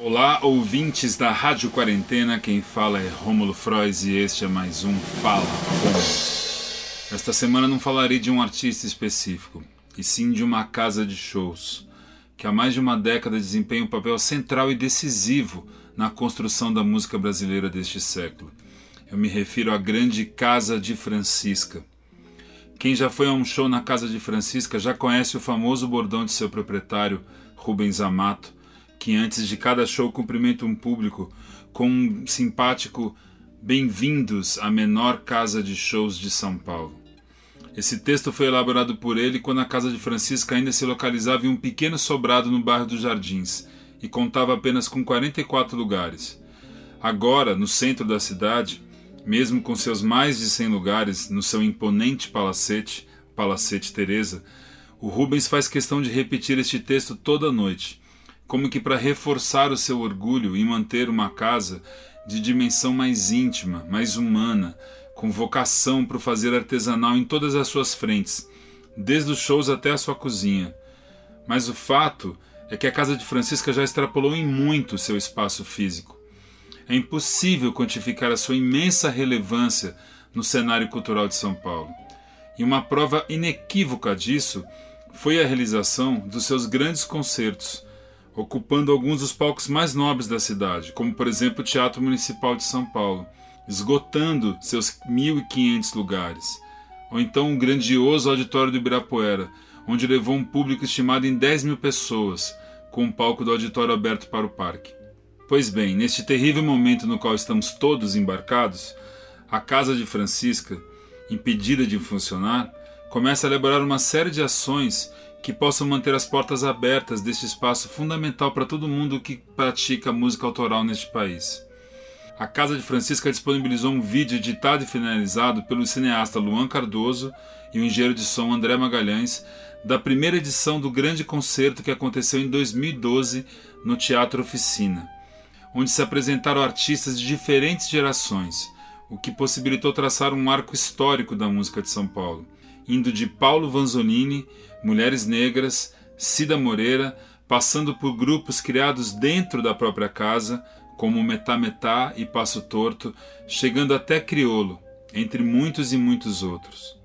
Olá, ouvintes da Rádio Quarentena, quem fala é Rômulo Frois e este é mais um Fala Rômulo. Esta semana não falarei de um artista específico, e sim de uma casa de shows, que há mais de uma década desempenha um papel central e decisivo na construção da música brasileira deste século. Eu me refiro à grande Casa de Francisca. Quem já foi a um show na Casa de Francisca já conhece o famoso bordão de seu proprietário, Rubens Amato, que antes de cada show cumprimenta um público com um simpático Bem-vindos à menor casa de shows de São Paulo. Esse texto foi elaborado por ele quando a casa de Francisca ainda se localizava em um pequeno sobrado no bairro dos Jardins e contava apenas com 44 lugares. Agora, no centro da cidade, mesmo com seus mais de 100 lugares no seu imponente palacete, Palacete Teresa, o Rubens faz questão de repetir este texto toda noite como que para reforçar o seu orgulho e manter uma casa de dimensão mais íntima, mais humana, com vocação para o fazer artesanal em todas as suas frentes, desde os shows até a sua cozinha. Mas o fato é que a casa de Francisca já extrapolou em muito seu espaço físico. É impossível quantificar a sua imensa relevância no cenário cultural de São Paulo. E uma prova inequívoca disso foi a realização dos seus grandes concertos, ocupando alguns dos palcos mais nobres da cidade, como por exemplo o Teatro Municipal de São Paulo, esgotando seus 1.500 lugares, ou então o grandioso Auditório do Ibirapuera, onde levou um público estimado em 10 mil pessoas, com o palco do auditório aberto para o parque. Pois bem, neste terrível momento no qual estamos todos embarcados, a Casa de Francisca, impedida de funcionar, começa a elaborar uma série de ações que possam manter as portas abertas deste espaço fundamental para todo mundo que pratica música autoral neste país. A Casa de Francisca disponibilizou um vídeo editado e finalizado pelo cineasta Luan Cardoso e o engenheiro de som André Magalhães da primeira edição do grande concerto que aconteceu em 2012 no Teatro Oficina, onde se apresentaram artistas de diferentes gerações, o que possibilitou traçar um arco histórico da música de São Paulo indo de Paulo Vanzolini, Mulheres Negras, Cida Moreira, passando por grupos criados dentro da própria casa, como Metá Metá e Passo Torto, chegando até Criolo, entre muitos e muitos outros.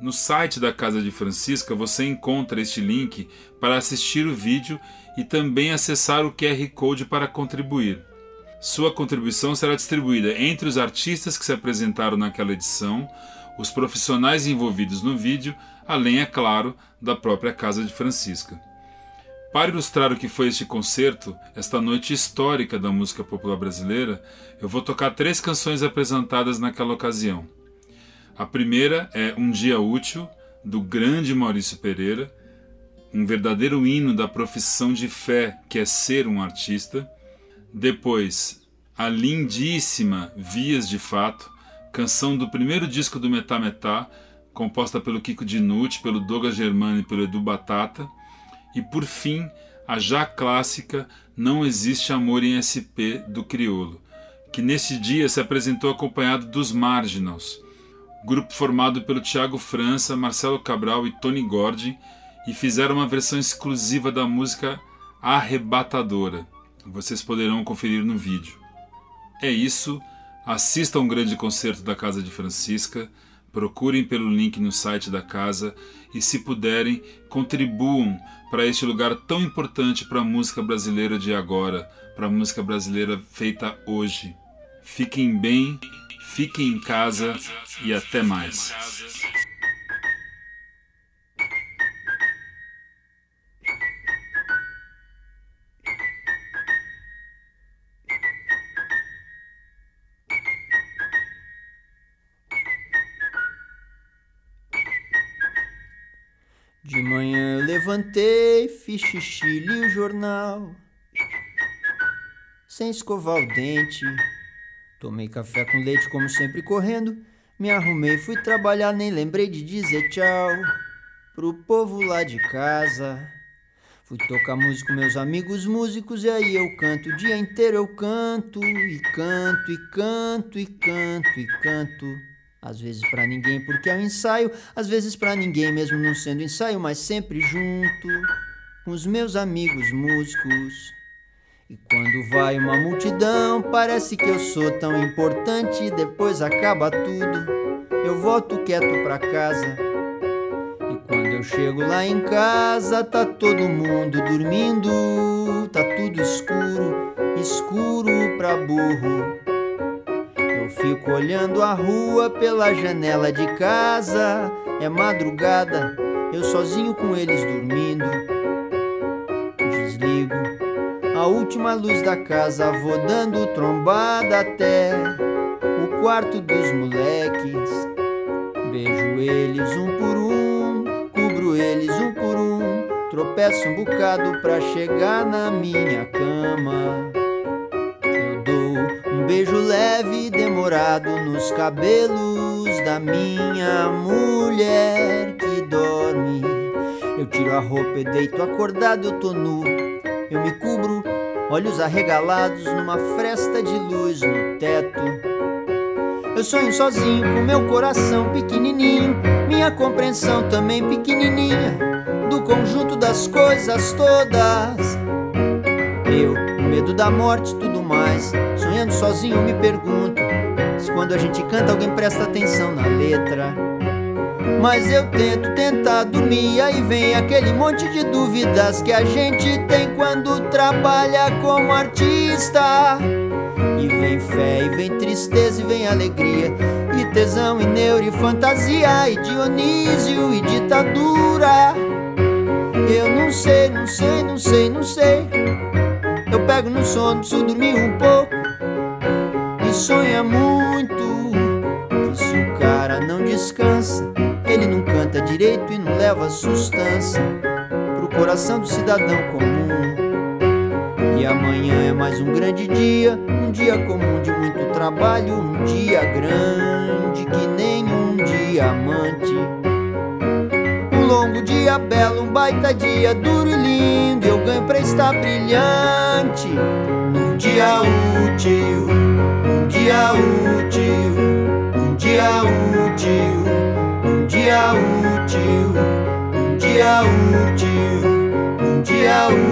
No site da Casa de Francisca você encontra este link para assistir o vídeo e também acessar o QR Code para contribuir. Sua contribuição será distribuída entre os artistas que se apresentaram naquela edição, os profissionais envolvidos no vídeo, além, é claro, da própria Casa de Francisca. Para ilustrar o que foi este concerto, esta noite histórica da música popular brasileira, eu vou tocar três canções apresentadas naquela ocasião. A primeira é Um Dia Útil, do grande Maurício Pereira, um verdadeiro hino da profissão de fé que é ser um artista. Depois, a lindíssima Vias de Fato, canção do primeiro disco do Metá Metá, composta pelo Kiko Dinucci, pelo Douglas Germano e pelo Edu Batata. E por fim, a já clássica Não Existe Amor em SP do Criolo, que neste dia se apresentou acompanhado dos Marginals, grupo formado pelo Tiago França, Marcelo Cabral e Tony Gordi, e fizeram uma versão exclusiva da música Arrebatadora. Vocês poderão conferir no vídeo. É isso Assista a um grande concerto da Casa de Francisca, procurem pelo link no site da casa e, se puderem, contribuam para este lugar tão importante para a música brasileira de agora, para a música brasileira feita hoje. Fiquem bem, fiquem em casa e até mais. Levantei, fiz xixi, li o jornal. Sem escovar o dente. Tomei café com leite, como sempre, correndo. Me arrumei, fui trabalhar, nem lembrei de dizer tchau pro povo lá de casa. Fui tocar música com meus amigos músicos e aí eu canto o dia inteiro eu canto e canto e canto e canto e canto. Às vezes para ninguém porque é um ensaio, às vezes para ninguém mesmo não sendo ensaio, mas sempre junto com os meus amigos músicos. E quando vai uma multidão, parece que eu sou tão importante, depois acaba tudo. Eu volto quieto pra casa. E quando eu chego lá em casa, tá todo mundo dormindo, tá tudo escuro, escuro pra burro. Fico olhando a rua pela janela de casa, é madrugada, eu sozinho com eles dormindo. Desligo a última luz da casa, vou dando trombada até o quarto dos moleques. Beijo eles um por um, cubro eles um por um, tropeço um bocado pra chegar na minha cama. Um beijo leve e demorado nos cabelos da minha mulher que dorme. Eu tiro a roupa e deito acordado, eu tô nu. Eu me cubro, olhos arregalados numa fresta de luz no teto. Eu sonho sozinho com meu coração pequenininho, minha compreensão também pequenininha do conjunto das coisas todas. Da morte, tudo mais, sonhando sozinho me pergunto se quando a gente canta alguém presta atenção na letra. Mas eu tento tentar dormir, aí vem aquele monte de dúvidas que a gente tem quando trabalha como artista. E vem fé, e vem tristeza, e vem alegria, e tesão, e neuro, e fantasia, e Dionísio, e ditadura. Eu não sei, não sei, não sei, não sei. Eu pego no sono, preciso dormir um pouco. E sonha muito se o cara não descansa, ele não canta direito e não leva sustância pro coração do cidadão comum. E amanhã é mais um grande dia, um dia comum de muito trabalho, um dia grande que nem um diamante. Um dia belo, um baita dia duro e lindo, eu ganho pra estar brilhante. Num dia útil, um dia útil, um dia útil, um dia útil, um dia útil, um dia útil,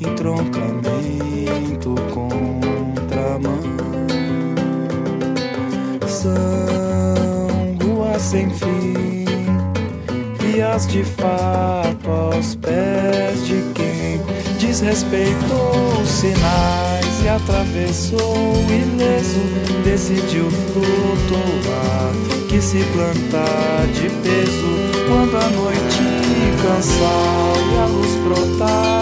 entroncamento, contramão são ruas sem fim, vias de fato aos pés de quem desrespeitou os sinais e atravessou ileso, decidiu flutuar, que se plantar de peso quando a noite cansar e a luz brotar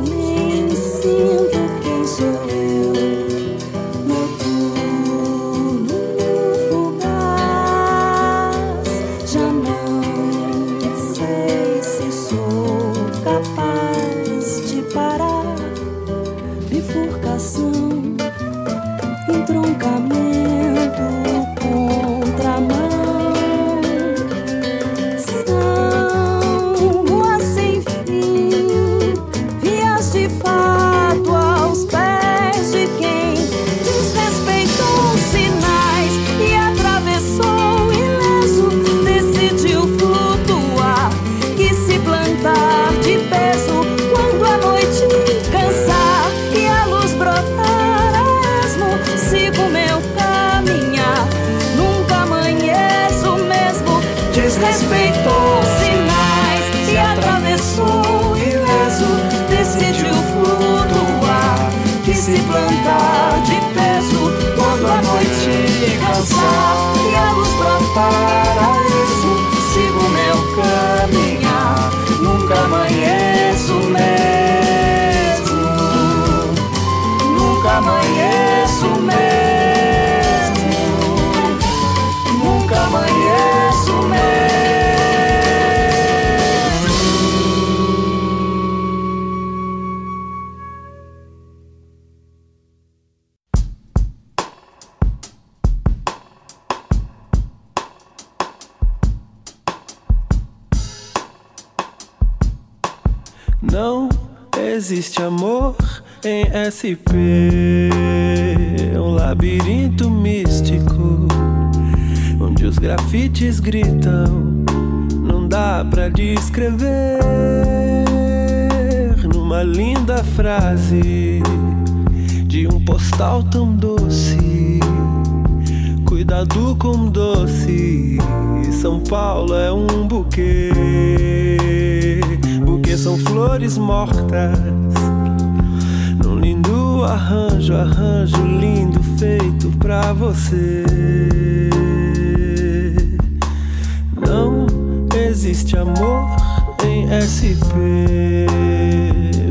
nem sinto quem sou eu. Se plantar de peso quando a noite cansar existe amor em SP, um labirinto místico onde os grafites gritam, não dá pra descrever numa linda frase de um postal tão doce. Cuidado com doce, São Paulo é um buquê são flores mortas. Num lindo arranjo, arranjo lindo feito pra você. Não existe amor em SP.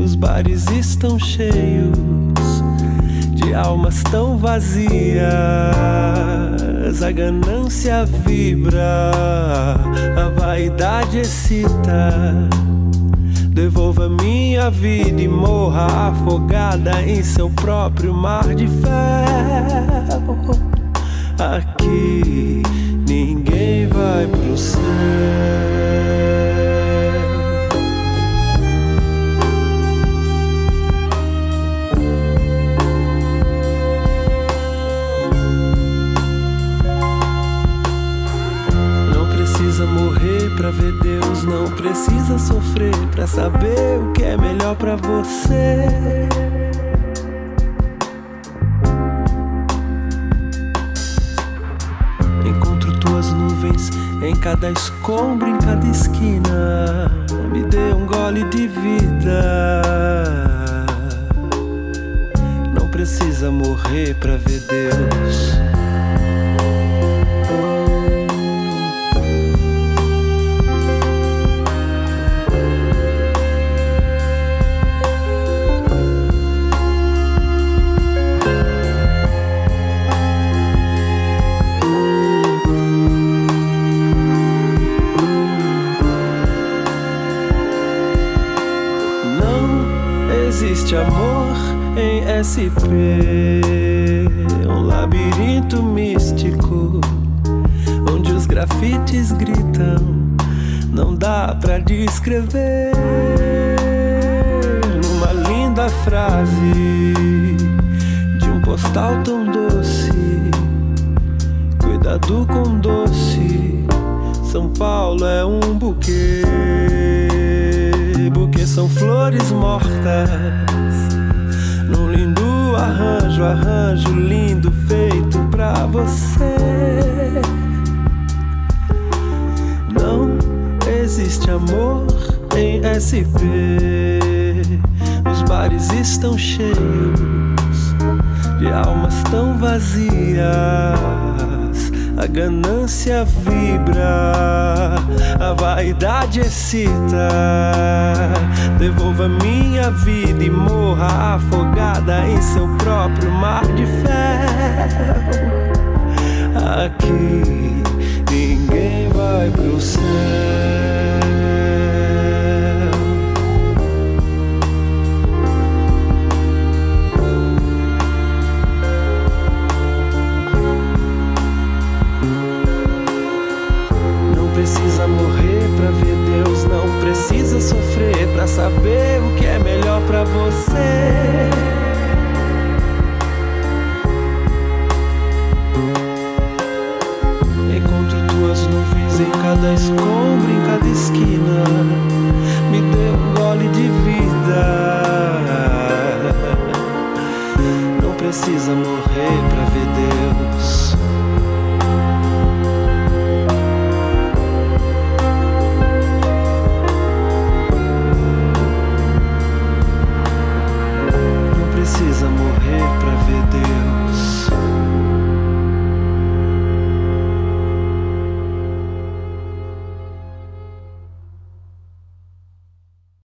Os bares estão cheios de almas tão vazias. A ganância vibra, a vaidade excita. Devolva minha vida e morra afogada em seu próprio mar de ferro. Aqui ninguém vai pro céu. Pra ver Deus, não precisa sofrer pra saber o que é melhor pra você. Encontro tuas nuvens em cada escombro, em cada esquina. Me dê um gole de vida. Não precisa morrer pra ver Deus. Grafites gritam, não dá pra descrever numa linda frase de um postal tão doce. Cuidado com doce, São Paulo é um buquê, buquê são flores mortas arranjo, arranjo lindo feito pra você. Existe amor em SP. Os bares estão cheios de almas tão vazias a ganância vibra, a vaidade excita. Devolva minha vida e morra afogada em seu próprio mar de ferro. Aqui ninguém vai pro céu.